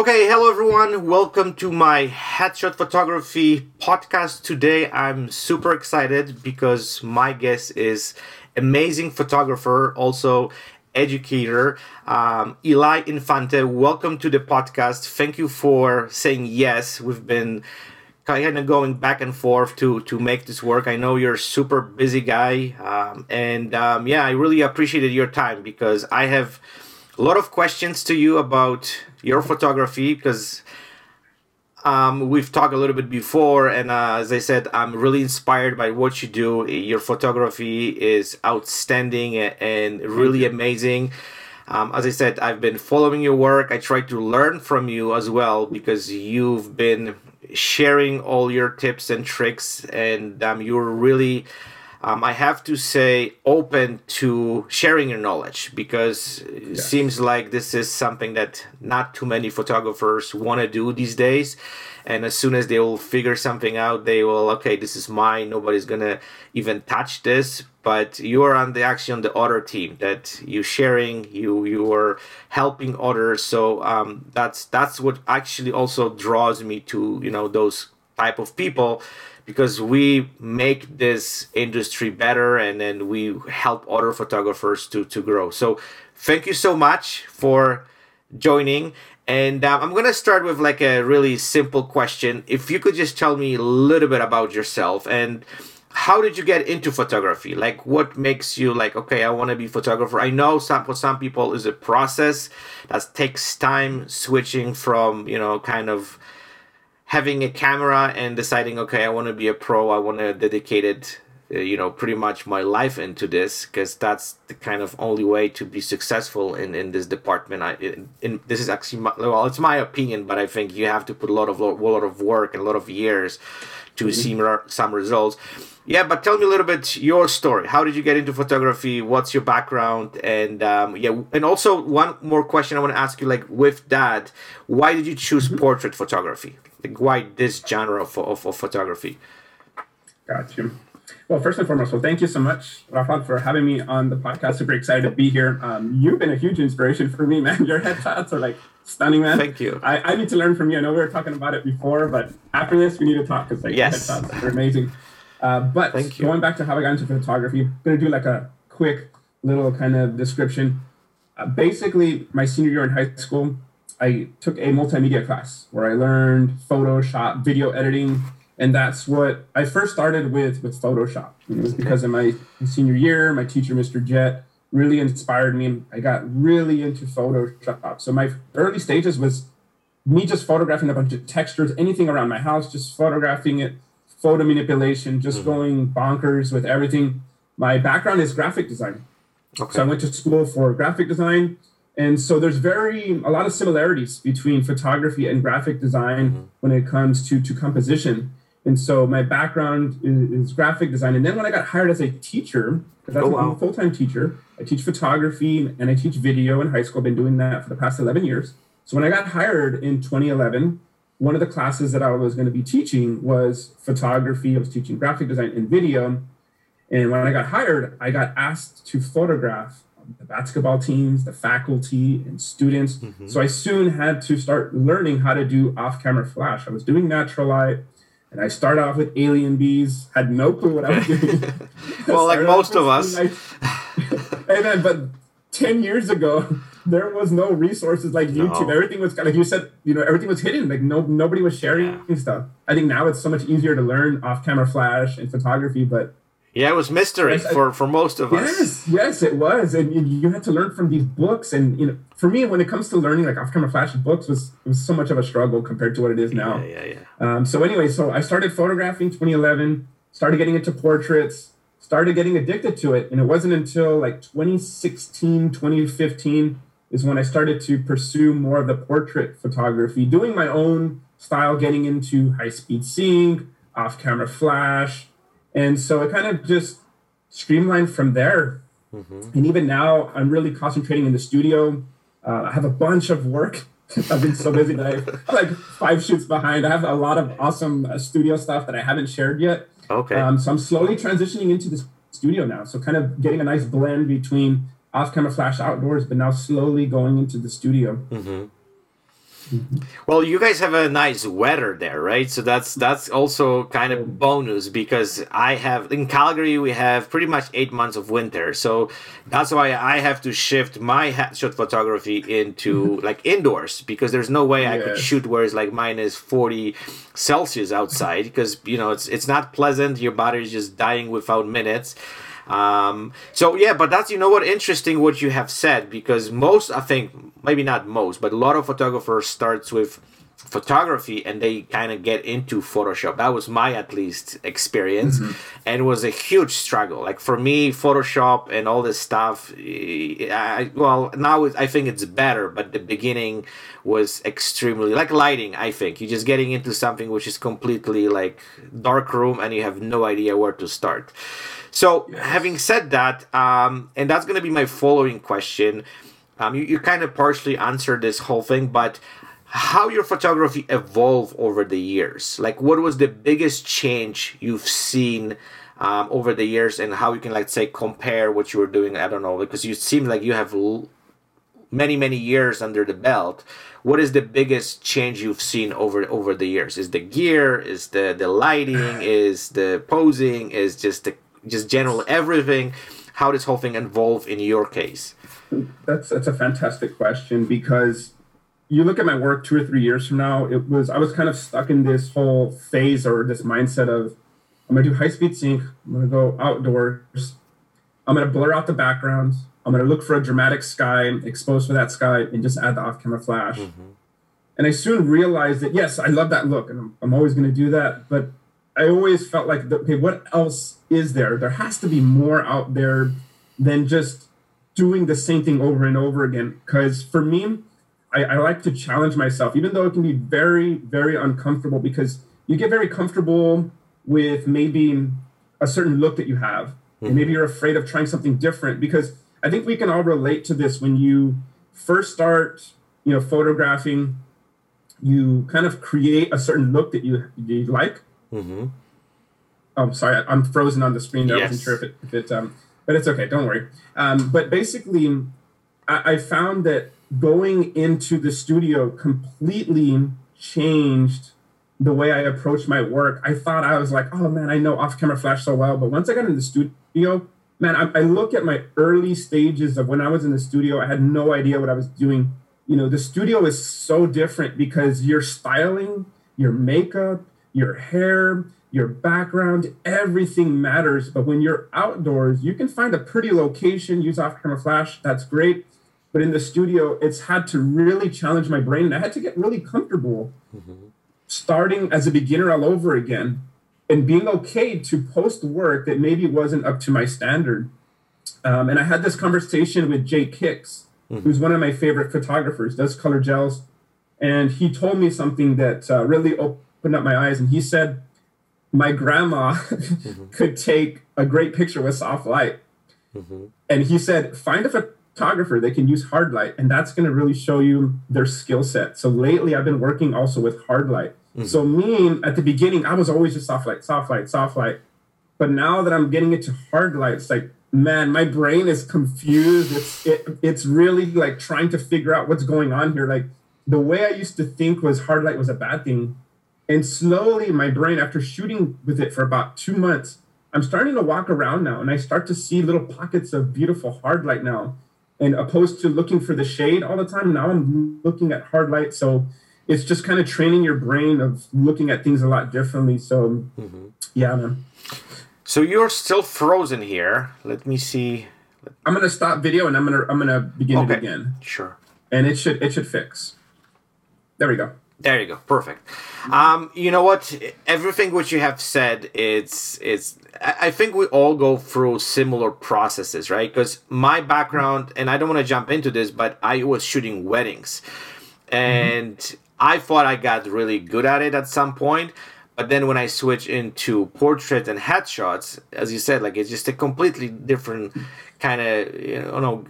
Okay, hello everyone. Welcome to my headshot photography podcast. Today I'm super excited because my guest is amazing photographer, also educator, um, Eli Infante. Welcome to the podcast. Thank you for saying yes. We've been kind of going back and forth to to make this work. I know you're a super busy guy, um, and um, yeah, I really appreciated your time because I have a lot of questions to you about your photography because um, we've talked a little bit before, and uh, as I said, I'm really inspired by what you do. Your photography is outstanding and really amazing. Um, as I said, I've been following your work. I try to learn from you as well because you've been sharing all your tips and tricks, and um, you're really um, I have to say, open to sharing your knowledge because it yes. seems like this is something that not too many photographers want to do these days. And as soon as they will figure something out, they will, okay, this is mine. Nobody's going to even touch this. But you are on the actually on the other team that you sharing, you you are helping others. So um, that's that's what actually also draws me to you know those type of people because we make this industry better and then we help other photographers to to grow. So thank you so much for joining. And um, i'm to start with like a really simple question. If you could just tell me a little bit about yourself and how did you get into photography? Like what makes you like okay i want to be photographer? I know some for some people is a process that takes time switching from you know kind of having a camera and deciding, okay, I want to be a pro. I want to dedicate it, uh, you know, pretty much my life into this because that's the kind of only way to be successful in, in this department. I, in, in this is actually my, well, it's my opinion, but I think you have to put a lot of a lot of work and a lot of years to mm-hmm. see some results. Yeah, but tell me a little bit your story. How did you get into photography? What's your background? And um, yeah, and also one more question I want to ask you. Like with that, why did you choose mm-hmm. portrait photography? Like why this genre of, of, of photography? Got you. Well, first and foremost, well, thank you so much, Rafael, for having me on the podcast. Super excited to be here. Um, you've been a huge inspiration for me, man. Your headshots are like stunning, man. Thank you. I, I need to learn from you. I know we were talking about it before, but after this, we need to talk because like yes. headshots are amazing. Uh, but going back to how I got into photography, I'm going to do like a quick little kind of description. Uh, basically, my senior year in high school, I took a multimedia class where I learned Photoshop, video editing, and that's what I first started with with Photoshop. And it was because in my senior year, my teacher, Mr. Jet, really inspired me. I got really into Photoshop. So my early stages was me just photographing a bunch of textures, anything around my house, just photographing it photo manipulation, just mm-hmm. going bonkers with everything. My background is graphic design. Okay. So I went to school for graphic design. And so there's very a lot of similarities between photography and graphic design mm-hmm. when it comes to, to composition. And so my background is, is, graphic design. And then when I got hired as a teacher, because oh, wow. a full-time teacher, I teach photography and I teach video in high school. I've been doing that for the past 11 years. So when I got hired in 2011, one of the classes that I was going to be teaching was photography. I was teaching graphic design and video. And when I got hired, I got asked to photograph the basketball teams, the faculty, and students. Mm-hmm. So I soon had to start learning how to do off camera flash. I was doing natural light. And I started off with AlienBees, had no clue what I was doing. well, like most of us. and then, but 10 years ago, there was no resources like YouTube. No. Everything was like you said, you know, everything was hidden. Like no nobody was sharing yeah. stuff. I think now it's so much easier to learn off camera flash and photography, but yeah, it was mystery yes, for, for most of yes, us. Yes, yes, it was, and you, you had to learn from these books. And you know, for me, when it comes to learning like off camera flash books, was was so much of a struggle compared to what it is now. Yeah, yeah, yeah. Um, so anyway, so I started photographing 2011. Started getting into portraits. Started getting addicted to it, and it wasn't until like 2016, 2015 is when I started to pursue more of the portrait photography, doing my own style, getting into high speed sync, off camera flash. And so it kind of just streamlined from there. Mm-hmm. And even now, I'm really concentrating in the studio. Uh, I have a bunch of work. I've been so busy that I'm like five shoots behind. I have a lot of awesome uh, studio stuff that I haven't shared yet. Okay. Um, so I'm slowly transitioning into the studio now. So kind of getting a nice blend between off camera flash outdoors, but now slowly going into the studio. Mm-hmm. Mm-hmm. Well, you guys have a nice weather there, right? So that's that's also kind of bonus because I have in Calgary we have pretty much eight months of winter, so that's why I have to shift my headshot photography into mm-hmm. like indoors because there's no way I could shoot where it's like minus forty Celsius outside because you know it's it's not pleasant. Your body is just dying without minutes. Um, so yeah, but that's you know what interesting what you have said because most I think maybe not most, but a lot of photographers starts with photography and they kind of get into Photoshop. That was my at least experience, mm-hmm. and it was a huge struggle. Like for me, Photoshop and all this stuff. Eh, I, well, now I think it's better, but the beginning was extremely like lighting. I think you're just getting into something which is completely like dark room, and you have no idea where to start. So, yes. having said that, um, and that's going to be my following question. Um, you, you kind of partially answered this whole thing, but how your photography evolved over the years? Like, what was the biggest change you've seen um, over the years, and how you can, like, say, compare what you were doing? I don't know, because you seem like you have l- many, many years under the belt. What is the biggest change you've seen over over the years? Is the gear? Is the the lighting? Is the posing? Is just the just general everything how does whole thing evolve in your case that's that's a fantastic question because you look at my work two or three years from now it was i was kind of stuck in this whole phase or this mindset of i'm going to do high speed sync i'm to go outdoors i'm going to blur out the backgrounds i'm going to look for a dramatic sky expose for that sky and just add the off camera flash mm-hmm. and i soon realized that yes i love that look and i'm, I'm always going to do that but I always felt like, okay, what else is there? There has to be more out there than just doing the same thing over and over again. Because for me, I, I, like to challenge myself, even though it can be very, very uncomfortable because you get very comfortable with maybe a certain look that you have. Mm-hmm. And maybe you're afraid of trying something different because I think we can all relate to this when you first start, you know, photographing, you kind of create a certain look that you, you like Mm-hmm. Oh, sorry, I'm frozen on the screen. I wasn't sure if it, if it um, but it's okay. Don't worry. Um, but basically, I, I found that going into the studio completely changed the way I approached my work. I thought I was like, oh man, I know off camera flash so well. But once I got in the studio, man, I, I, look at my early stages of when I was in the studio, I had no idea what I was doing. You know, the studio is so different because your styling, your makeup, your hair, your background, everything matters. But when you're outdoors, you can find a pretty location, use off camera flash, that's great. But in the studio, it's had to really challenge my brain. And I had to get really comfortable mm-hmm. starting as a beginner all over again and being okay to post work that maybe wasn't up to my standard. Um, and I had this conversation with Jake Hicks, mm-hmm. who's one of my favorite photographers, does color gels. And he told me something that uh, really opened up my eyes and he said my grandma mm-hmm. could take a great picture with soft light. Mm-hmm. And he said, find a photographer that can use hard light, and that's going to really show you their skill set. So lately, I've been working also with hard light. Mm-hmm. So me, at the beginning, I was always just soft light, soft light, soft light. But now that I'm getting into hard light, it's like, man, my brain is confused. It's it, it's really like trying to figure out what's going on here. Like the way I used to think was hard light was a bad thing and slowly, my brain, after shooting with it for about two months, I'm starting to walk around now and I start to see little pockets of beautiful hard light now. And opposed to looking for the shade all the time, now I'm looking at hard light. So it's just kind of training your brain of looking at things a lot differently. So, mm-hmm. yeah, man. So you're still frozen here. Let me see. I'm gonna stop video and I'm gonna I'm gonna begin okay. it again. Sure. And it should it should fix. There we go. There you go. Perfect. Um, you know what? Everything which you have said, it's it's. I think we all go through similar processes, right? Because my background, and I don't want to jump into this, but I was shooting weddings, and mm-hmm. I thought I got really good at it at some point. But then when I switch into portrait and headshots, as you said, like it's just a completely different kind of you know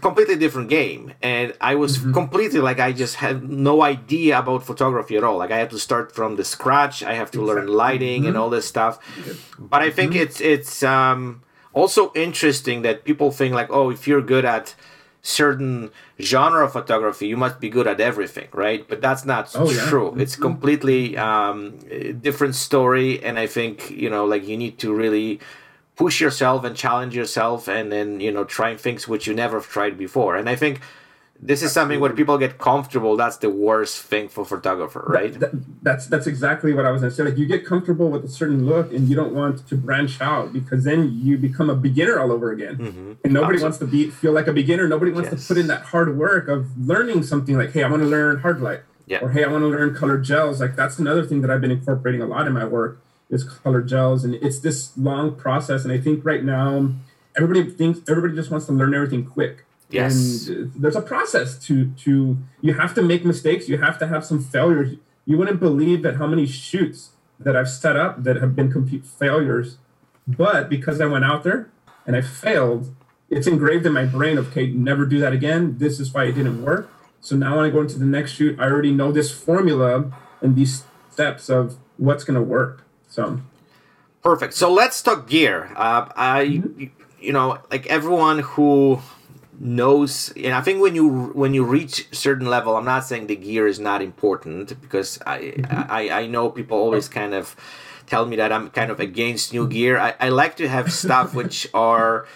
completely different game and i was mm-hmm. completely like i just had no idea about photography at all like i had to start from the scratch i have to exactly. learn lighting mm-hmm. and all this stuff but i think mm-hmm. it's it's um, also interesting that people think like oh if you're good at certain genre of photography, you must be good at everything, right? But that's not oh, true. Yeah. It's mm-hmm. completely um, different story, and I think you know, like you need to really push yourself and challenge yourself, and then you know, trying things which you never have tried before. And I think this is something where people get comfortable. That's the worst thing for photographer, right? That, that, that's that's exactly what I was going to say. Like you get comfortable with a certain look, and you don't want to branch out because then you become a beginner all over again. Mm-hmm. And nobody Absolutely. wants to be feel like a beginner. Nobody wants yes. to put in that hard work of learning something. Like, hey, I want to learn hard light, yeah. or hey, I want to learn color gels. Like that's another thing that I've been incorporating a lot in my work is color gels, and it's this long process. And I think right now everybody thinks everybody just wants to learn everything quick Yes. And uh, there's a process to to you have to make mistakes. You have to have some failures. You wouldn't believe that how many shoots that I've set up that have been complete failures, but because I went out there and I failed, it's engraved in my brain. of, Okay, never do that again. This is why it didn't work. So now when I go into the next shoot, I already know this formula and these steps of what's going to work. So perfect. So let's talk gear. Uh, I, mm-hmm. you know, like everyone who knows and i think when you when you reach certain level i'm not saying the gear is not important because i mm-hmm. I, I know people always kind of tell me that i'm kind of against new gear i, I like to have stuff which are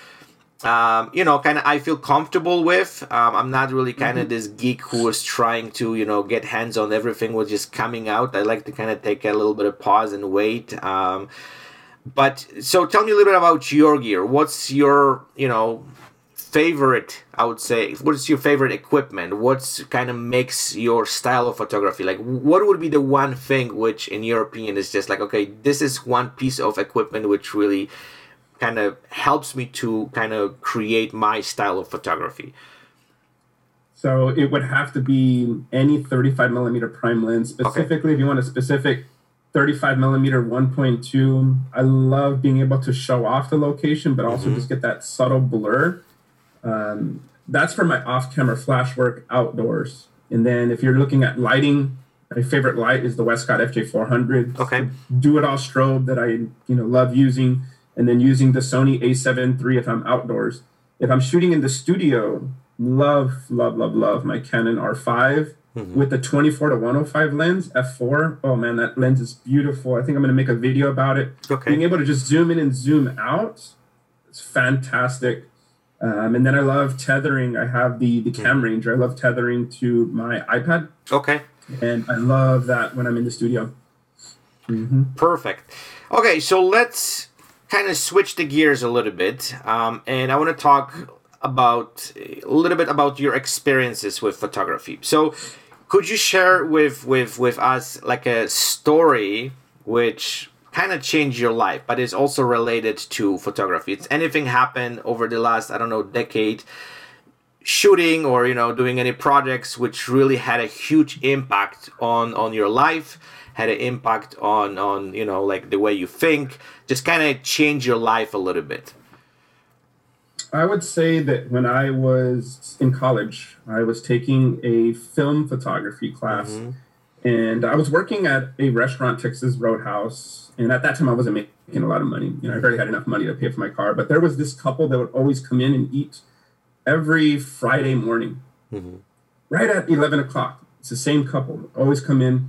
um, you know kind of i feel comfortable with. Um, i'm not really kind of mm-hmm. this geek who is trying to you know get hands on everything which is coming out. I like to kind of take a little bit of pause and wait. Um, but so tell me a little bit about your gear. What's your you know favorite i would say what is your favorite equipment? What's kind of makes your style of photography? Like what would be the one thing which in your opinion is just like okay this is one piece of equipment which really kind of helps me to kind of create my style of photography so it would have to be any 35 millimeter prime lens specifically okay. if you want a specific 35 millimeter 1.2 i love being able to show off the location but also mm-hmm. just get that subtle blur um, that's for my off-camera flash work outdoors. And then if you're looking at lighting, my favorite light is the Westcott FJ400. Okay. Do it all strobe that I you know love using, and then using the Sony A7 III if I'm outdoors. If I'm shooting in the studio, love love love love my Canon R5 mm-hmm. with the 24 to 105 lens f4. Oh man, that lens is beautiful. I think I'm gonna make a video about it. Okay. Being able to just zoom in and zoom out, it's fantastic. Um, and then I love tethering. I have the the CamRanger. I love tethering to my iPad. Okay. And I love that when I'm in the studio. Mm-hmm. Perfect. Okay, so let's kind of switch the gears a little bit, um, and I want to talk about a little bit about your experiences with photography. So, could you share with with with us like a story which kind of changed your life, but it's also related to photography. It's anything happened over the last, I don't know, decade, shooting or, you know, doing any projects which really had a huge impact on, on your life, had an impact on, on, you know, like the way you think, just kind of change your life a little bit. I would say that when I was in college, I was taking a film photography class. Mm-hmm. And I was working at a restaurant, Texas Roadhouse, and at that time, I wasn't making a lot of money. You know, I barely had enough money to pay for my car. But there was this couple that would always come in and eat every Friday morning, mm-hmm. right at 11 o'clock. It's the same couple, always come in.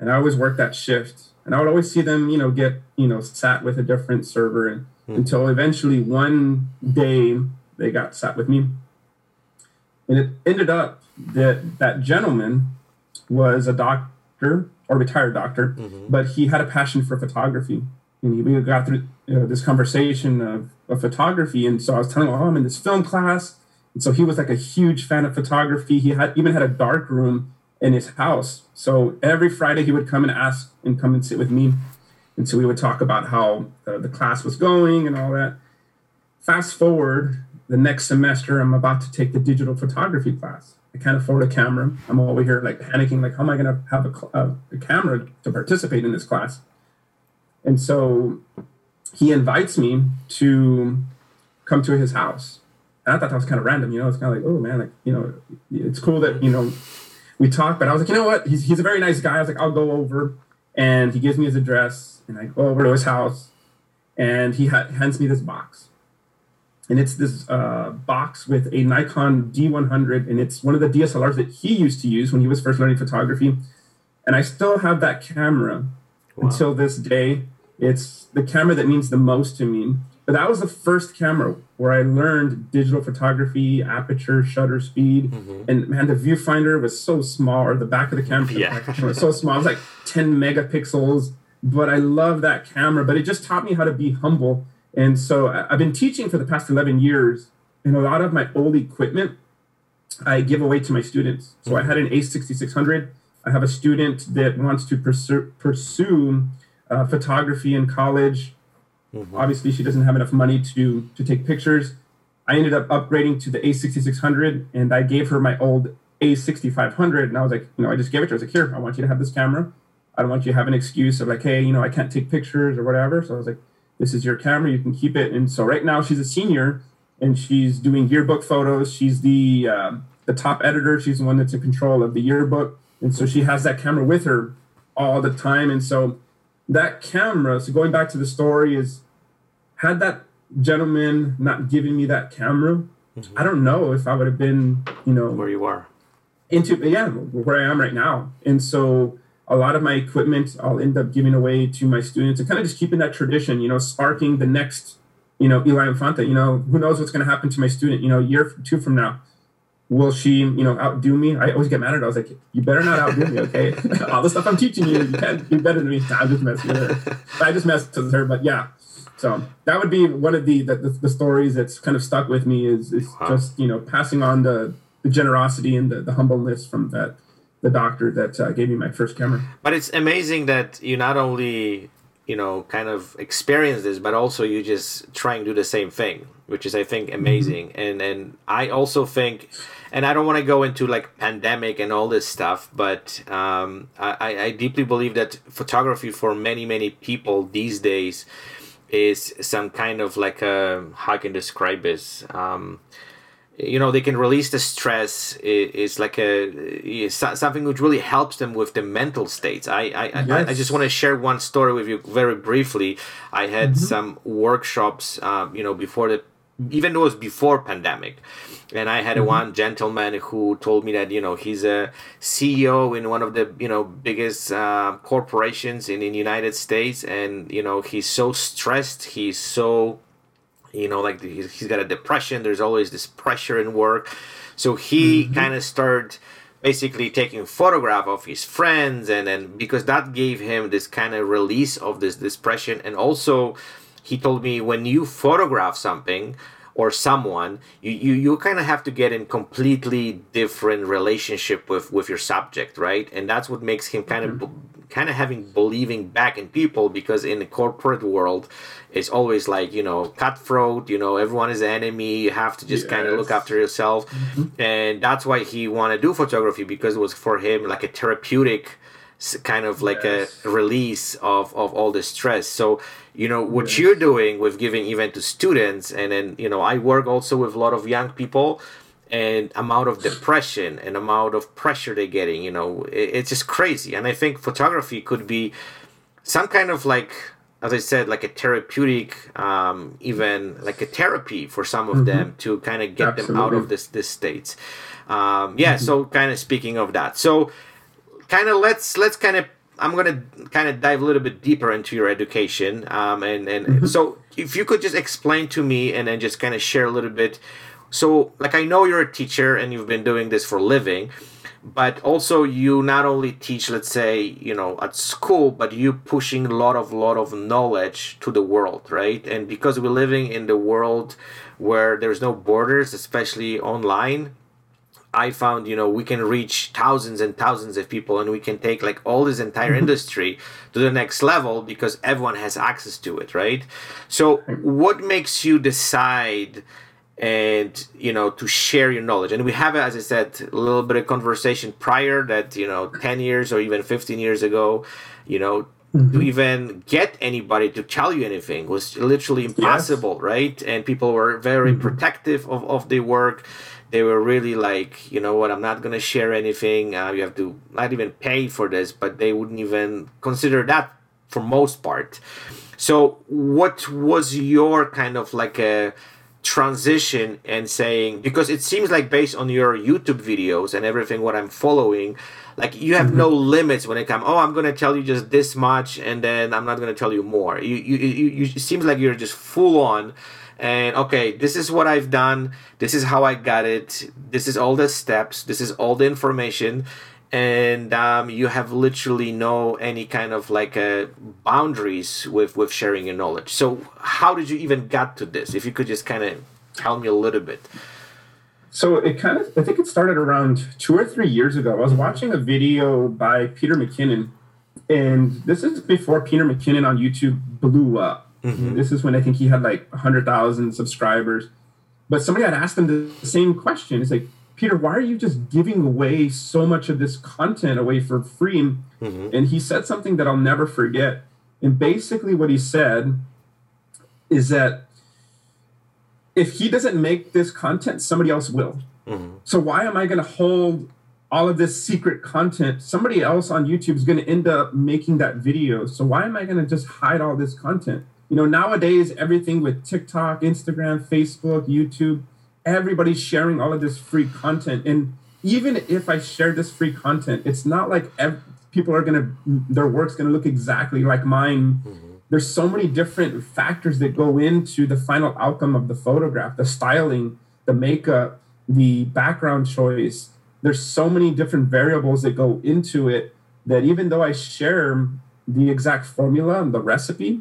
And I always worked that shift. And I would always see them, you know, get, you know, sat with a different server and, mm-hmm. until eventually one day they got sat with me. And it ended up that that gentleman was a doctor or retired doctor, mm-hmm. but he had a passion for photography. And he, we got through you know, this conversation of, of photography. And so I was telling him, oh, I'm in this film class. And so he was like a huge fan of photography. He had even had a dark room in his house. So every Friday he would come and ask and come and sit with me. And so we would talk about how uh, the class was going and all that. Fast forward the next semester, I'm about to take the digital photography class. I can't afford a camera. I'm over here like panicking, like, how am I going to have a, a, a, camera to participate in this class? And so he invites me to come to his house. And I thought that was kind of random, you know, it's kind of like, oh man, like, you know, it's cool that, you know, we talk, but I was like, you know what? He's, he's a very nice guy. I was like, I'll go over. And he gives me his address and I go over to his house and he ha- hands me this box. and it's this uh, box with a Nikon D100, and it's one of the DSLRs that he used to use when he was first learning photography. And I still have that camera wow. until this day. It's the camera that means the most to me. But that was the first camera where I learned digital photography, aperture, shutter speed, mm-hmm. and man, the viewfinder was so small, or the back of the camera yeah. was so small. It was like 10 megapixels. But I love that camera. But it just taught me how to be humble and so I've been teaching for the past 11 years, and a lot of my old equipment I give away to my students. So I had an A6600. I have a student that wants to pursue, pursue uh, photography in college. Mm-hmm. Obviously, she doesn't have enough money to, to take pictures. I ended up upgrading to the A6600, and I gave her my old A6500. And I was like, you know, I just gave it to her. I was like, here, I want you to have this camera. I don't want you to have an excuse of like, hey, you know, I can't take pictures or whatever. So I was like, this is your camera you can keep it and so right now she's a senior and she's doing yearbook photos she's the uh, the top editor she's the one that's in control of the yearbook and so she has that camera with her all the time and so that camera so going back to the story is had that gentleman not given me that camera mm-hmm. i don't know if i would have been you know where you are into yeah where i am right now and so a lot of my equipment I'll end up giving away to my students and kind of just keeping that tradition, you know, sparking the next, you know, Eli Infante. You know, who knows what's going to happen to my student, you know, a year two from now. Will she, you know, outdo me? I always get mad at her. I was like, you better not outdo me, okay? All the stuff I'm teaching you, you can't be better than me. Nah, I'm just messing with her. I just messed with her, but yeah. So that would be one of the the, the stories that's kind of stuck with me is, is wow. just, you know, passing on the, the generosity and the, the humbleness from that the doctor that uh, gave me my first camera. But it's amazing that you not only you know kind of experience this, but also you just try and do the same thing, which is I think mm-hmm. amazing. And and I also think, and I don't want to go into like pandemic and all this stuff, but um, I, I deeply believe that photography for many many people these days is some kind of like a how I can describe this. Um, you know they can release the stress is like a something which really helps them with the mental states i i, yes. I, I, just want to share one story with you very briefly i had mm-hmm. some workshops um, you know before the even though it was before pandemic and i had mm-hmm. one gentleman who told me that you know he's a ceo in one of the you know biggest uh, corporations in the united states and you know he's so stressed he's so you know like he's got a depression there's always this pressure in work so he mm-hmm. kind of started basically taking photograph of his friends and then because that gave him this kind of release of this depression and also he told me when you photograph something or someone you you, you kind of have to get in completely different relationship with with your subject right and that's what makes him kind mm-hmm. of kind of having believing back in people because in the corporate world it's always like you know cutthroat you know everyone is an enemy you have to just yes. kind of look after yourself mm-hmm. and that's why he wanted to do photography because it was for him like a therapeutic kind of like yes. a release of, of all the stress so you know what yes. you're doing with giving even to students and then you know i work also with a lot of young people and amount of depression and amount of pressure they're getting you know it, it's just crazy and i think photography could be some kind of like as i said like a therapeutic um, even like a therapy for some of mm-hmm. them to kind of get Absolutely. them out of this this states um, yeah mm-hmm. so kind of speaking of that so kind of let's let's kind of i'm gonna kind of dive a little bit deeper into your education um, and and mm-hmm. so if you could just explain to me and then just kind of share a little bit so like i know you're a teacher and you've been doing this for a living but also you not only teach let's say you know at school but you pushing a lot of lot of knowledge to the world right and because we're living in the world where there's no borders especially online i found you know we can reach thousands and thousands of people and we can take like all this entire mm-hmm. industry to the next level because everyone has access to it right so what makes you decide and you know to share your knowledge and we have as i said a little bit of conversation prior that you know 10 years or even 15 years ago you know mm-hmm. to even get anybody to tell you anything was literally impossible yes. right and people were very mm-hmm. protective of, of their work they were really like you know what i'm not going to share anything uh, you have to not even pay for this but they wouldn't even consider that for most part so what was your kind of like a transition and saying because it seems like based on your YouTube videos and everything what I'm following, like you have mm-hmm. no limits when it comes. Oh, I'm gonna tell you just this much, and then I'm not gonna tell you more. You you you, you it seems like you're just full on. And okay, this is what I've done. This is how I got it. This is all the steps. This is all the information and um, you have literally no any kind of like uh, boundaries with with sharing your knowledge. So how did you even get to this? If you could just kind of tell me a little bit. So it kind of i think it started around two or three years ago. I was watching a video by peter mckinnon and this is before peter mckinnon on youtube blew up. Mm-hmm. this is when i think he had like 100000 subscribers. But somebody had asked him the same question. It's like Peter, why are you just giving away so much of this content away for free? Mm-hmm. And he said something that I'll never forget. And basically, what he said is that if he doesn't make this content, somebody else will. Mm-hmm. So, why am I going to hold all of this secret content? Somebody else on YouTube is going to end up making that video. So, why am I going to just hide all this content? You know, nowadays, everything with TikTok, Instagram, Facebook, YouTube, everybody's sharing all of this free content. And even if i share this free content it's not like ev- people are gonna their work's gonna look exactly like mine. Mm-hmm. there's so many different factors that go into the final outcome of the photograph the styling the makeup the background choice. There's so many different variables that go into it that even though i share the exact formula and the recipe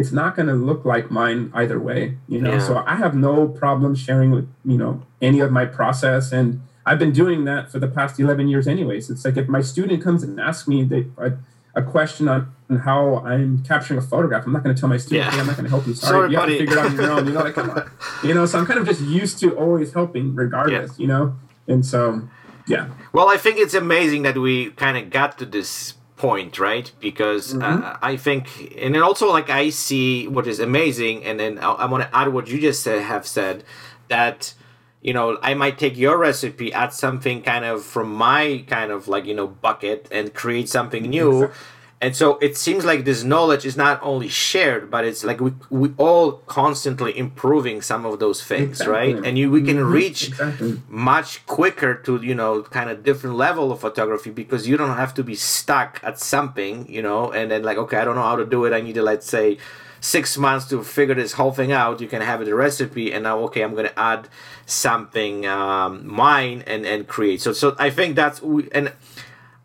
it's not going to look like mine either way you know yeah. so i have no problem sharing with you know any of my process and i've been doing that for the past 11 years anyways it's like if my student comes and asks me they, a, a question on how i'm capturing a photograph i'm not going to tell my student yeah. hey, i'm not going to help you sorry, sorry you buddy. have to figure it out on your own you know like come on you know so i'm kind of just used to always helping regardless yeah. you know and so yeah well i think it's amazing that we kind of got to this point, right? Because mm-hmm. uh, I think, and then also like I see what is amazing, and then I, I want to add what you just said, have said that you know I might take your recipe, add something kind of from my kind of like you know bucket, and create something new. Exactly and so it seems like this knowledge is not only shared but it's like we, we all constantly improving some of those things exactly. right and you we can mm-hmm. reach exactly. much quicker to you know kind of different level of photography because you don't have to be stuck at something you know and then like okay i don't know how to do it i need to let's say six months to figure this whole thing out you can have the recipe and now okay i'm gonna add something um, mine and and create so so i think that's we and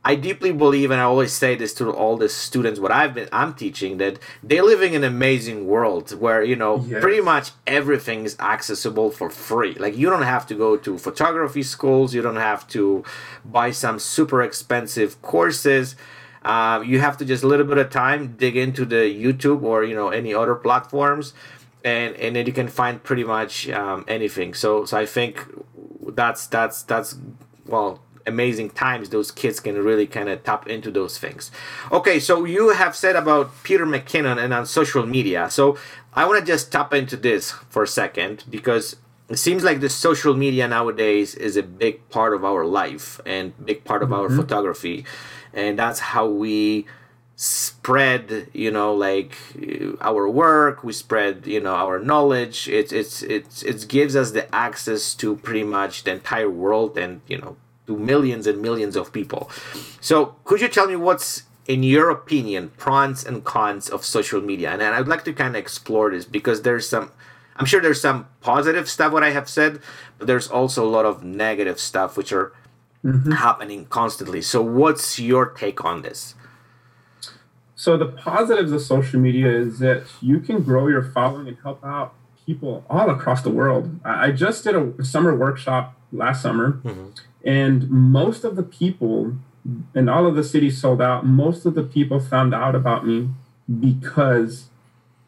I deeply believe, and I always say this to all the students, what I've been, I'm teaching, that they're living in an amazing world where you know yes. pretty much everything is accessible for free. Like you don't have to go to photography schools, you don't have to buy some super expensive courses. Uh, you have to just a little bit of time dig into the YouTube or you know any other platforms, and and then you can find pretty much um, anything. So so I think that's that's that's well amazing times those kids can really kind of tap into those things. Okay, so you have said about Peter McKinnon and on social media. So I want to just tap into this for a second because it seems like the social media nowadays is a big part of our life and big part of mm-hmm. our photography and that's how we spread you know like our work we spread you know our knowledge it's it's it's it gives us the access to pretty much the entire world and you know to millions and millions of people. So, could you tell me what's, in your opinion, pros and cons of social media? And, and I'd like to kind of explore this because there's some, I'm sure there's some positive stuff what I have said, but there's also a lot of negative stuff which are mm-hmm. happening constantly. So, what's your take on this? So, the positives of social media is that you can grow your following and help out people all across the world. I just did a summer workshop last summer. Mm-hmm and most of the people, and all of the cities sold out, most of the people found out about me because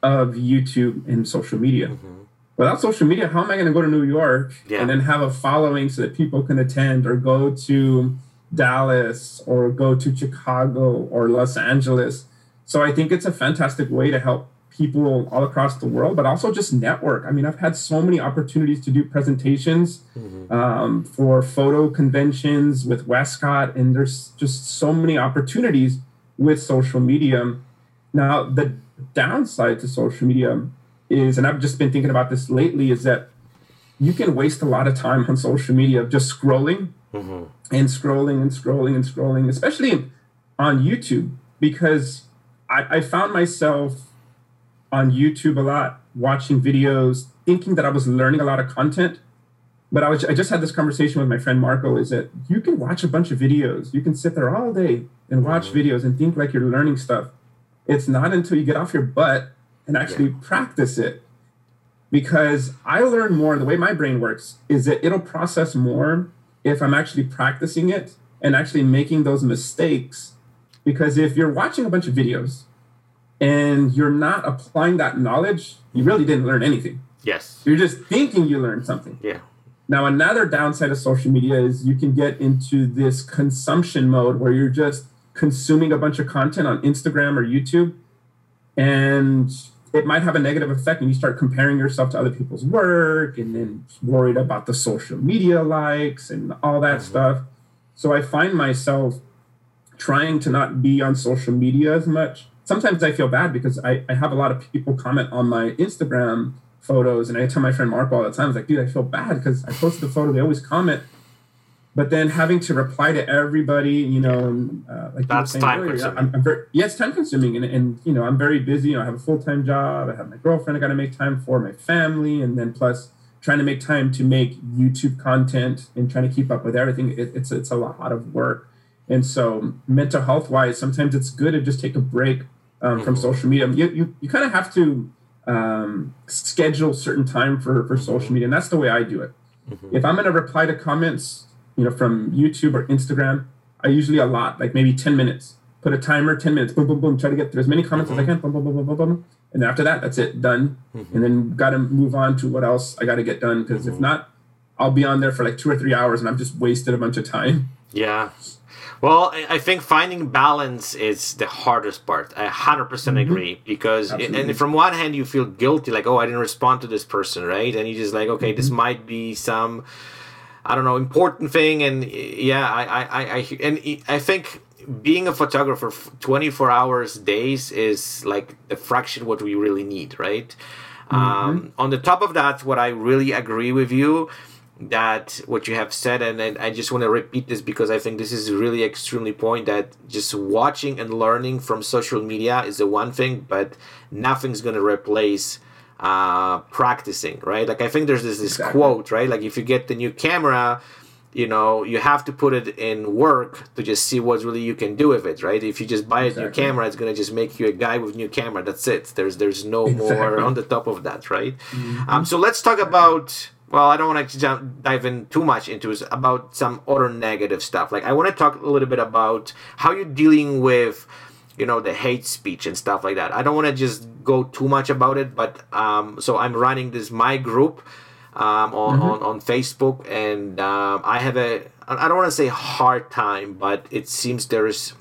of YouTube and social media. Mm-hmm. Without social media, how am I going to go to New York yeah. and then have a following so that people can attend or go to Dallas or go to Chicago or Los Angeles? So I think it's a fantastic way to help people all across the world, but also just network. I mean, I've had so many opportunities to do presentations mm-hmm. um, for photo conventions with Westcott, and there's just so many opportunities with social media. Now, the downside to social media is, and I've just been thinking about this lately, is that you can waste a lot of time on social media just scrolling mm-hmm. and scrolling and scrolling and scrolling, especially on YouTube, because I, I found myself on YouTube a lot watching videos, thinking that I was learning a lot of content. But I was I just had this conversation with my friend Marco is that you can watch a bunch of videos. You can sit there all day and watch mm-hmm. videos and think like you're learning stuff. It's not until you get off your butt and actually yeah. practice it. Because I learn more, the way my brain works is that it'll process more if I'm actually practicing it and actually making those mistakes. Because if you're watching a bunch of videos and you're not applying that knowledge, you really didn't learn anything. Yes. You're just thinking you learned something. Yeah. Now, another downside of social media is you can get into this consumption mode where you're just consuming a bunch of content on Instagram or YouTube, and it might have a negative effect. And you start comparing yourself to other people's work, and then worried about the social media likes and all that mm-hmm. stuff. So I find myself trying to not be on social media as much sometimes I feel bad because I, I have a lot of people comment on my Instagram photos, and I tell my friend Mark all the time, I was like, dude, I feel bad because I posted the photo, they always comment, but then having to reply to everybody, you know, and uh, like that's time earlier, consuming. I'm, I'm very, yeah, it's time consuming, and, and you know, I'm very busy. You know, I have a full time job, I have my girlfriend, I got to make time for my family, and then plus trying to make time to make YouTube content and trying to keep up with everything. It, it's it's a lot of work. And so, mental health wise, sometimes it's good to just take a break um, from social media. You, you, you kind of have to um, schedule certain time for, for social media. And that's the way I do it. Mm-hmm. If I'm going to reply to comments, you know, from YouTube or Instagram, I usually allot like maybe 10 minutes, put a timer, 10 minutes, boom, boom, boom, try to get through as many comments mm-hmm. as I mm-hmm. can, boom, boom, boom, boom, boom, boom. And after that, that's it, done. Mm-hmm. And then got to move on to what else I got to get done. Because if mm-hmm. not, I'll be on there for like two or three hours and I've just wasted a bunch of time. Yeah. Well, I think finding balance is the hardest part. I 100% mm-hmm. agree because, and from one hand, you feel guilty, like, oh, I didn't respond to this person, right? And you just like, okay, mm-hmm. this might be some, I don't know, important thing. And yeah, I, I, I, and I think being a photographer 24 hours days is like a fraction what we really need, right? Mm-hmm. Um, on the top of that, what I really agree with you that what you have said and, and i just want to repeat this because i think this is really extremely point that just watching and learning from social media is the one thing but nothing's going to replace uh, practicing right like i think there's this, this exactly. quote right like if you get the new camera you know you have to put it in work to just see what really you can do with it right if you just buy exactly. a new camera it's going to just make you a guy with new camera that's it there's there's no exactly. more on the top of that right mm-hmm. um, so let's talk about well, I don't want to jump, dive in too much into it, about some other negative stuff. Like I want to talk a little bit about how you're dealing with, you know, the hate speech and stuff like that. I don't want to just go too much about it, but um, so I'm running this my group um, on, mm-hmm. on on Facebook, and um, I have a I don't want to say hard time, but it seems there is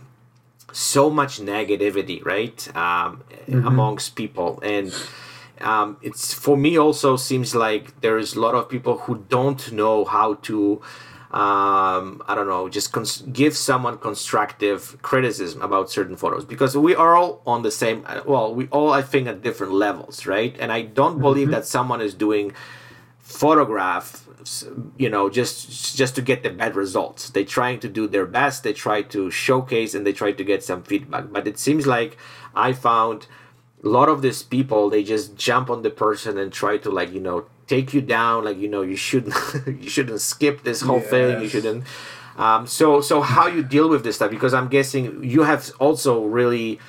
so much negativity, right, um, mm-hmm. amongst people and um, it's for me also seems like there is a lot of people who don't know how to um, I don't know, just cons- give someone constructive criticism about certain photos because we are all on the same, well, we all, I think, at different levels, right? And I don't mm-hmm. believe that someone is doing photograph you know just just to get the bad results they're trying to do their best they try to showcase and they try to get some feedback but it seems like i found a lot of these people they just jump on the person and try to like you know take you down like you know you shouldn't you shouldn't skip this whole yes. thing you shouldn't um, so so how you deal with this stuff because i'm guessing you have also really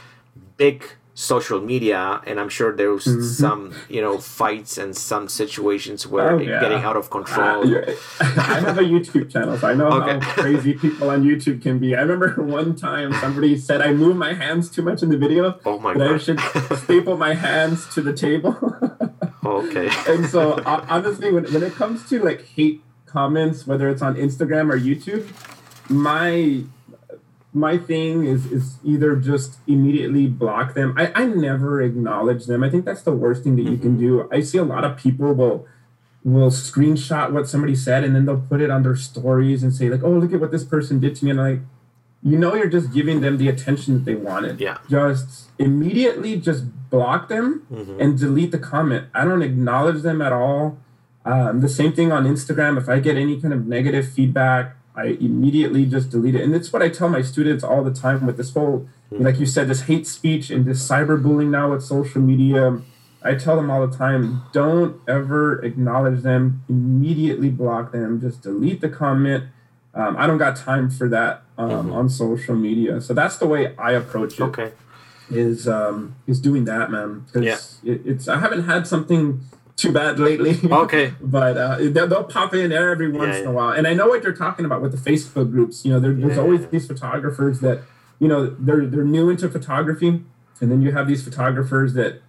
big social media and i'm sure there's mm-hmm. some you know fights and some situations where oh, yeah. getting out of control uh, i have a youtube channel so i know okay. how crazy people on youtube can be i remember one time somebody said i move my hands too much in the video oh my god i should staple my hands to the table okay and so uh, honestly when, when it comes to like hate comments whether it's on instagram or youtube my my thing is is either just immediately block them. I, I never acknowledge them. I think that's the worst thing that you can mm-hmm. do. I see a lot of people will will screenshot what somebody said and then they'll put it on their stories and say like, oh look at what this person did to me and like you know you're just giving them the attention that they wanted. Yeah. Just immediately just block them mm-hmm. and delete the comment. I don't acknowledge them at all. Um, the same thing on Instagram. If I get any kind of negative feedback, I immediately just delete it. And it's what I tell my students all the time with this whole, mm-hmm. like you said, this hate speech and this cyberbullying now with social media. I tell them all the time don't ever acknowledge them, immediately block them, just delete the comment. Um, I don't got time for that um, mm-hmm. on social media. So that's the way I approach it. Okay. Is um, is doing that, man? Because yeah. it, it's I haven't had something too bad lately. Okay. but uh, they'll, they'll, pop in every once yeah, in a while. And I know what you're talking about with the Facebook groups. You know, there, there's always these photographers that, you know, they're they're new into photography, and then you have these photographers that,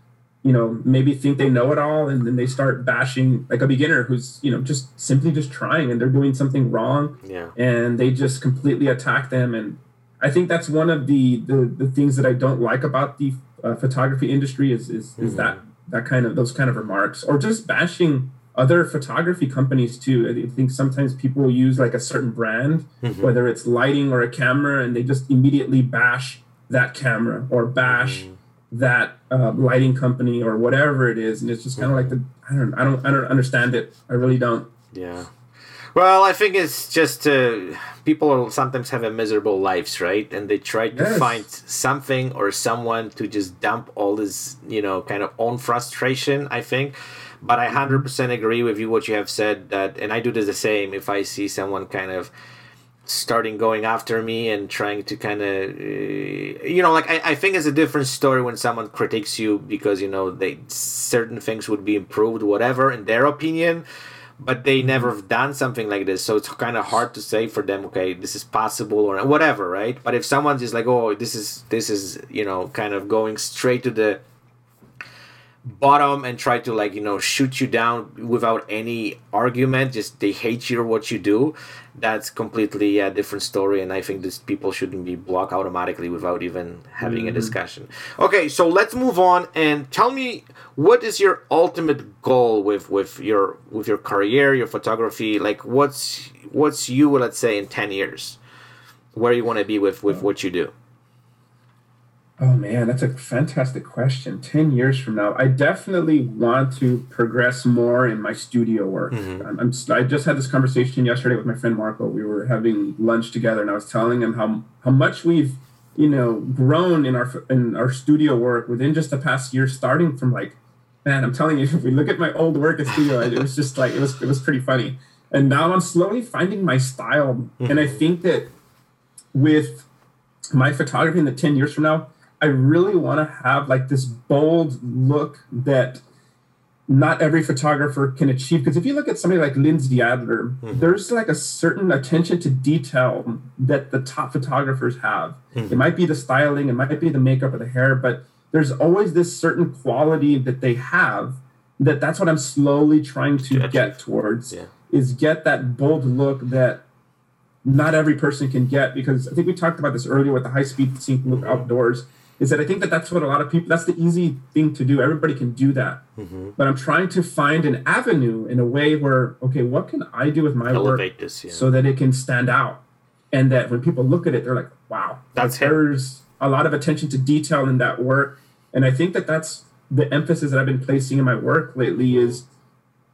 you know, maybe think they know it all, and then they start bashing like a beginner who's, you know, just simply just trying, and they're doing something wrong. Yeah. And they just completely attack them, and I think that's one of the the, the things that I don't like about the uh, photography industry is is, mm-hmm. is that that kind of those kind of remarks or just bashing other photography companies too. I think sometimes people use like a certain brand, mm-hmm. whether it's lighting or a camera, and they just immediately bash that camera or bash mm-hmm. that uh, lighting company or whatever it is, and it's just kind of like the I don't I don't I don't understand it. I really don't. Yeah. Well, I think it's just uh, people sometimes have a miserable lives, right? And they try to yes. find something or someone to just dump all this, you know, kind of own frustration. I think, but I hundred percent agree with you what you have said that, and I do this the same. If I see someone kind of starting going after me and trying to kind of uh, you know like I, I think it's a different story when someone critiques you because you know they certain things would be improved whatever in their opinion but they never have done something like this. So it's kind of hard to say for them okay this is possible or whatever right? But if someone's just like oh this is this is you know kind of going straight to the bottom and try to like you know shoot you down without any argument just they hate you or what you do that's completely a different story and i think these people shouldn't be blocked automatically without even having mm-hmm. a discussion. Okay so let's move on and tell me what is your ultimate goal with with your with your career your photography? Like what's what's you let's say in 10 years? Where you want to be with with what you do Oh man, that's a fantastic question. 10 years from now, I definitely want to progress more in my studio work. Mm-hmm. I'm, I'm, i just had this conversation yesterday with my friend Marco. We were having lunch together and I was telling him how, how much we've, you know, grown in our, in our studio work within just the past year, starting from like, man, I'm telling you, if we look at my old work at studio, it was just like, it was, it was pretty funny. And now I'm slowly finding my style. Mm-hmm. And I think that with my photography in the 10 years from now, I really want to have like this bold look that not every photographer can achieve. Because if you look at somebody like Lindsay Adler, mm-hmm. there's like a certain attention to detail that the top photographers have. Mm-hmm. It might be the styling, it might be the makeup or the hair, but there's always this certain quality that they have that that's what I'm slowly trying to get towards yeah. is get that bold look that not every person can get because I think we talked about this earlier with the high speed sync look mm-hmm. outdoors is that I think that that's what a lot of people, that's the easy thing to do. Everybody can do that. Mm-hmm. But I'm trying to find an avenue in a way where, okay, what can I do with my Elevate work this, yeah. so that it can stand out? And that when people look at it, they're like, wow, that's there's a lot of attention to detail in that work. And I think that that's the emphasis that I've been placing in my work lately is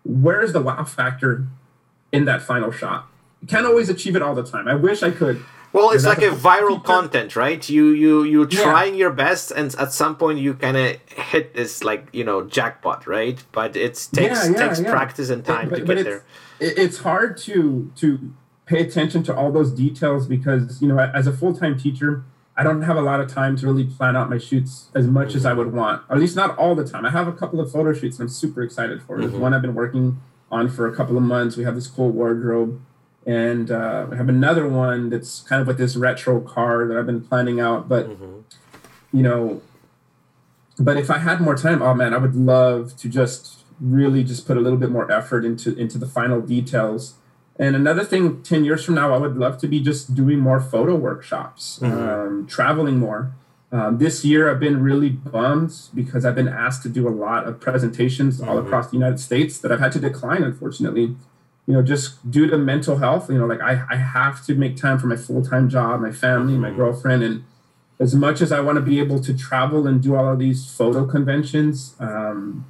where's the wow factor in that final shot? Can't always achieve it all the time. I wish I could well, it's like a viral content, right? You you you're trying yeah. your best, and at some point you kind of hit this like you know jackpot, right? But it takes yeah, yeah, takes practice and time but, to but get there. It's hard to to pay attention to all those details because you know as a full time teacher, I don't have a lot of time to really plan out my shoots as much mm-hmm. as I would want, or at least not all the time. I have a couple of photo shoots I'm super excited for. Mm-hmm. There's one I've been working on for a couple of months. We have this cool wardrobe and uh, I have another one that's kind of with this retro car that I've been planning out. But mm-hmm. you know, but if I had more time, oh man, I would love to just really just put a little bit more effort into into the final details. And another thing, ten years from now, I would love to be just doing more photo workshops, mm-hmm. um, traveling more. Um, this year, I've been really bummed because I've been asked to do a lot of presentations mm-hmm. all across the United States that I've had to decline, unfortunately you know, just due to mental health, you know, like I, I have to make time for my full time job, my family, my mm-hmm. girlfriend. And as much as I want to be able to travel and do all of these photo conventions, um,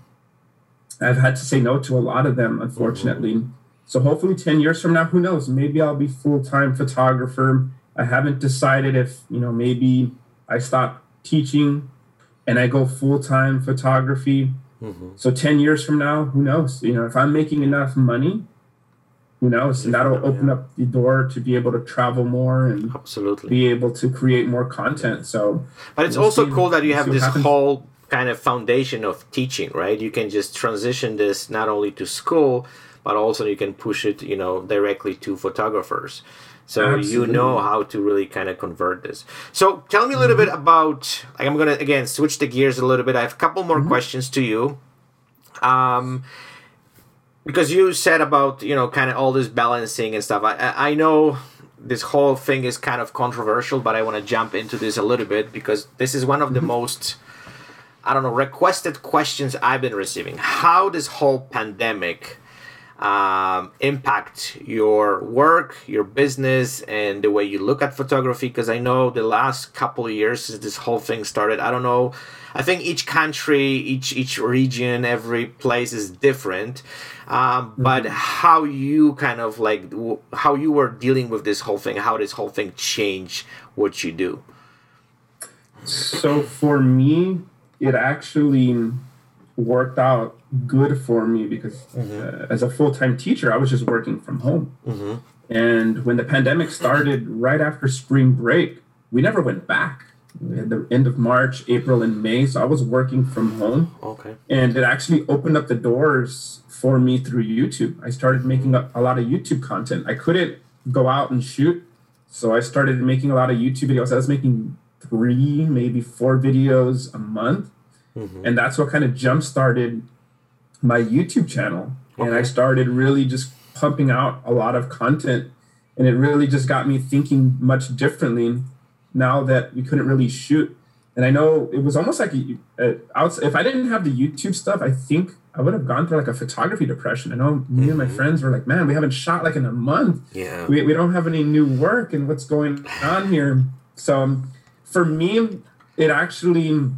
I've had to say no to a lot of them, unfortunately. Mm-hmm. So hopefully, ten years from now, who knows? Maybe I'll be full time photographer. I haven't decided if you know maybe I stop teaching and I go full time photography. Mm-hmm. So ten years from now, who knows? You know, if I'm making enough money, who knows? And that'll open yeah. up the door to be able to travel more and absolutely be able to create more content. So, but it's we'll also cool that you have this whole kind of foundation of teaching, right? You can just transition this not only to school, but also you can push it, you know, directly to photographers. So Absolutely. you know how to really kind of convert this. So tell me a little mm-hmm. bit about. Like I'm gonna again switch the gears a little bit. I have a couple more mm-hmm. questions to you. Um, because you said about you know kind of all this balancing and stuff. I I know this whole thing is kind of controversial, but I want to jump into this a little bit because this is one of the mm-hmm. most I don't know requested questions I've been receiving. How this whole pandemic um, impact your work, your business, and the way you look at photography? Because I know the last couple of years since this whole thing started, I don't know. I think each country, each each region, every place is different. Um, mm-hmm. But how you kind of like how you were dealing with this whole thing, how this whole thing changed what you do. So for me, it actually worked out good for me because mm-hmm. uh, as a full-time teacher i was just working from home. Mm-hmm. and when the pandemic started right after spring break we never went back. At the end of march april and may so i was working from home. Okay. And it actually opened up the doors for me through youtube. I started making a, a lot of youtube content. I couldn't go out and shoot so i started making a lot of youtube videos. I was making three maybe four videos a month mm-hmm. and that's what kind of jump started my YouTube channel, okay. and I started really just pumping out a lot of content, and it really just got me thinking much differently. Now that we couldn't really shoot, and I know it was almost like a, a, if I didn't have the YouTube stuff, I think I would have gone through like a photography depression. I know me mm-hmm. and my mm-hmm. friends were like, "Man, we haven't shot like in a month. Yeah, we we don't have any new work, and what's going on here?" So um, for me, it actually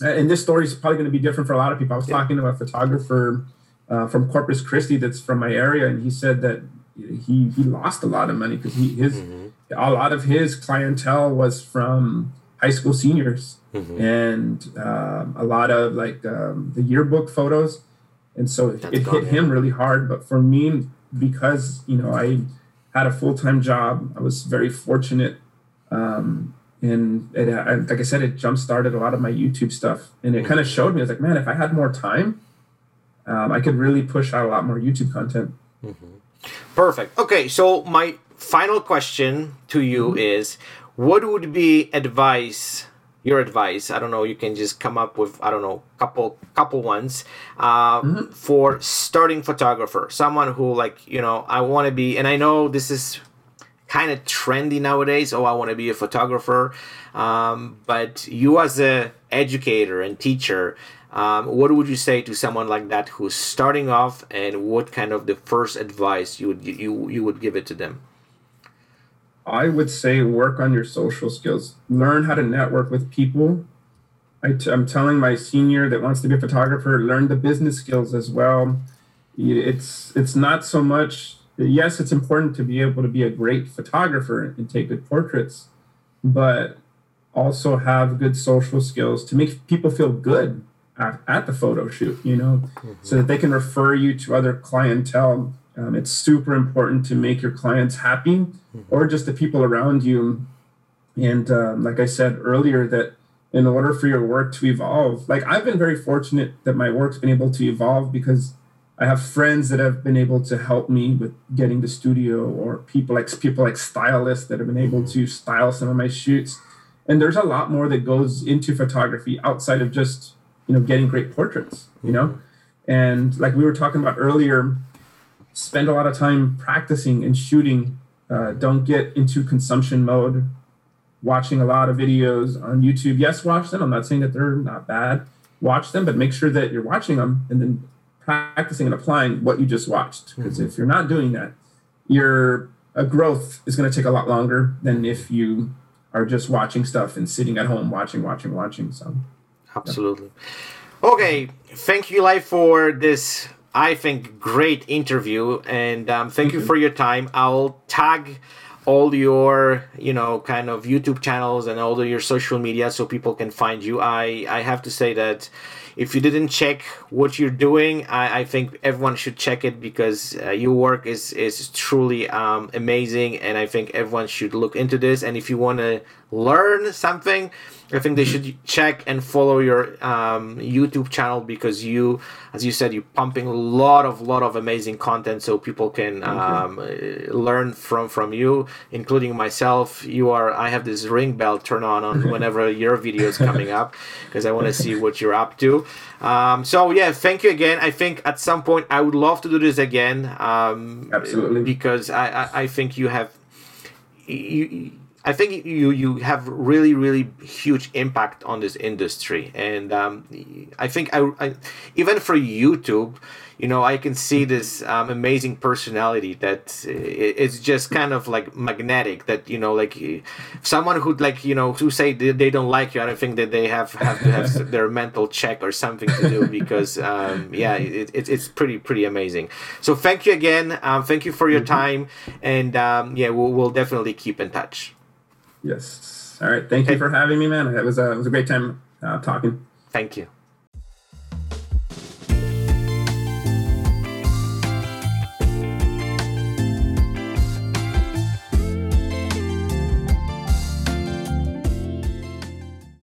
and this story is probably going to be different for a lot of people. I was yeah. talking to a photographer uh, from Corpus Christi that's from my area, and he said that he he lost a lot of money because he his mm-hmm. a lot of his clientele was from high school seniors mm-hmm. and um, a lot of like um, the yearbook photos, and so it, it hit him really hard. But for me, because you know I had a full time job, I was very fortunate. Um, and it, like I said, it jump started a lot of my YouTube stuff, and it kind of showed me. I was like, man, if I had more time, um, I could really push out a lot more YouTube content. Mm-hmm. Perfect. Okay, so my final question to you mm-hmm. is, what would be advice? Your advice. I don't know. You can just come up with I don't know couple couple ones uh, mm-hmm. for starting photographer. Someone who like you know I want to be, and I know this is kind of trendy nowadays. Oh, I want to be a photographer. Um, but you, as a educator and teacher, um, what would you say to someone like that who's starting off, and what kind of the first advice you would you you would give it to them? I would say work on your social skills. Learn how to network with people. i t- I'm telling my senior that wants to be a photographer, learn the business skills as well. It's it's not so much yes, it's important to be able to be a great photographer and take good portraits, but also have good social skills to make people feel good at, at the photo shoot, you know, mm-hmm. so that they can refer you to other clientele. Um, it's super important to make your clients happy mm-hmm. or just the people around you. And um, like I said earlier, that in order for your work to evolve, like I've been very fortunate that my work's been able to evolve because I have friends that have been able to help me with getting the studio, or people like people like stylists that have been able to style some of my shoots. And there's a lot more that goes into photography outside of just you know getting great portraits. You know, and like we were talking about earlier, spend a lot of time practicing and shooting. Uh, don't get into consumption mode. Watching a lot of videos on YouTube. Yes, watch them. I'm not saying that they're not bad. Watch them, but make sure that you're watching them and then practicing and applying what you just watched. Because mm-hmm. if you're not doing that, your growth is going to take a lot longer than if you are just watching stuff and sitting at home watching, watching, watching. So, absolutely. Yeah. Okay, thank you, Eli, for this. I think great interview, and um, thank mm-hmm. you for your time. I'll tag all your you know kind of youtube channels and all of your social media so people can find you i i have to say that if you didn't check what you're doing, I, I think everyone should check it because uh, your work is is truly um, amazing, and I think everyone should look into this. And if you want to learn something, I think they should check and follow your um, YouTube channel because you, as you said, you're pumping a lot of lot of amazing content so people can um, learn from from you, including myself. You are I have this ring bell turn on on whenever your video is coming up because I want to see what you're up to. Um, so yeah, thank you again. I think at some point I would love to do this again. Um, Absolutely, because I, I I think you have you I think you you have really really huge impact on this industry, and um, I think I, I, even for YouTube, you know, I can see this um, amazing personality that it's just kind of like magnetic. That you know, like someone who like you know who say they, don't like you, I don't think that they have have to have their mental check or something to do because um, yeah, it, it, it's pretty pretty amazing. So thank you again. Um, thank you for your mm-hmm. time, and um, yeah, we'll, we'll definitely keep in touch. Yes. All right. Thank okay. you for having me, man. It was a, it was a great time uh, talking. Thank you.